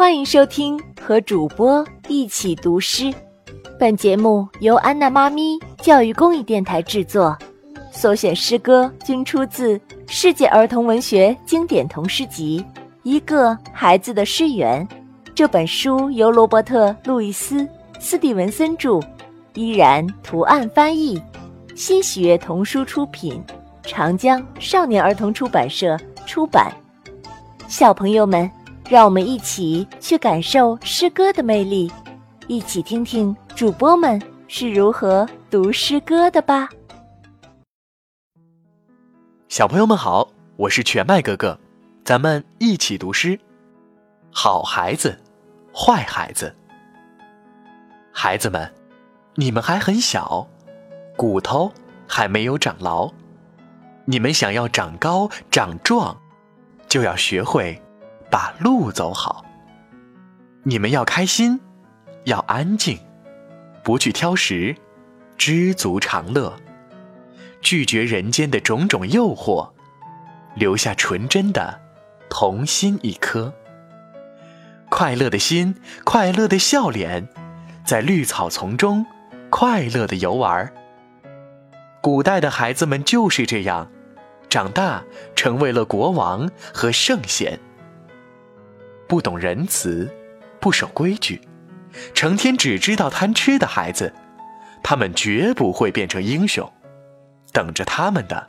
欢迎收听和主播一起读诗。本节目由安娜妈咪教育公益电台制作，所选诗歌均出自《世界儿童文学经典童诗集》《一个孩子的诗源》。这本书由罗伯特·路易斯·斯蒂文森著，依然图案翻译，新喜悦童书出品，长江少年儿童出版社出版。小朋友们，让我们一起去感受诗歌的魅力，一起听听主播们是如何读诗歌的吧。小朋友们好，我是全麦哥哥，咱们一起读诗。好孩子，坏孩子。孩子们，你们还很小，骨头还没有长牢，你们想要长高长壮。就要学会把路走好。你们要开心，要安静，不去挑食，知足常乐，拒绝人间的种种诱惑，留下纯真的童心一颗。快乐的心，快乐的笑脸，在绿草丛中快乐的游玩。古代的孩子们就是这样。长大成为了国王和圣贤，不懂仁慈，不守规矩，成天只知道贪吃的孩子，他们绝不会变成英雄。等着他们的，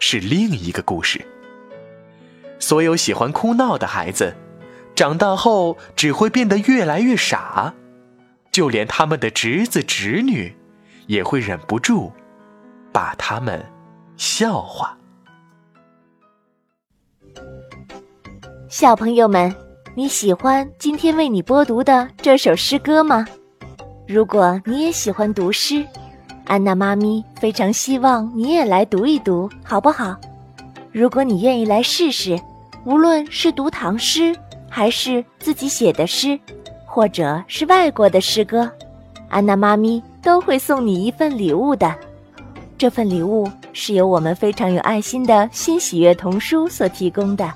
是另一个故事。所有喜欢哭闹的孩子，长大后只会变得越来越傻，就连他们的侄子侄女，也会忍不住把他们笑话。小朋友们，你喜欢今天为你播读的这首诗歌吗？如果你也喜欢读诗，安娜妈咪非常希望你也来读一读，好不好？如果你愿意来试试，无论是读唐诗，还是自己写的诗，或者是外国的诗歌，安娜妈咪都会送你一份礼物的。这份礼物是由我们非常有爱心的新喜悦童书所提供的。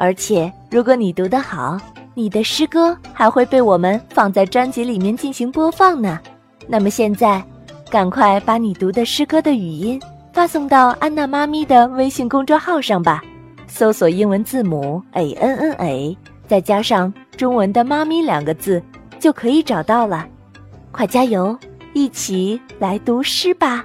而且，如果你读得好，你的诗歌还会被我们放在专辑里面进行播放呢。那么现在，赶快把你读的诗歌的语音发送到安娜妈咪的微信公众号上吧，搜索英文字母 a n n a，再加上中文的“妈咪”两个字，就可以找到了。快加油，一起来读诗吧！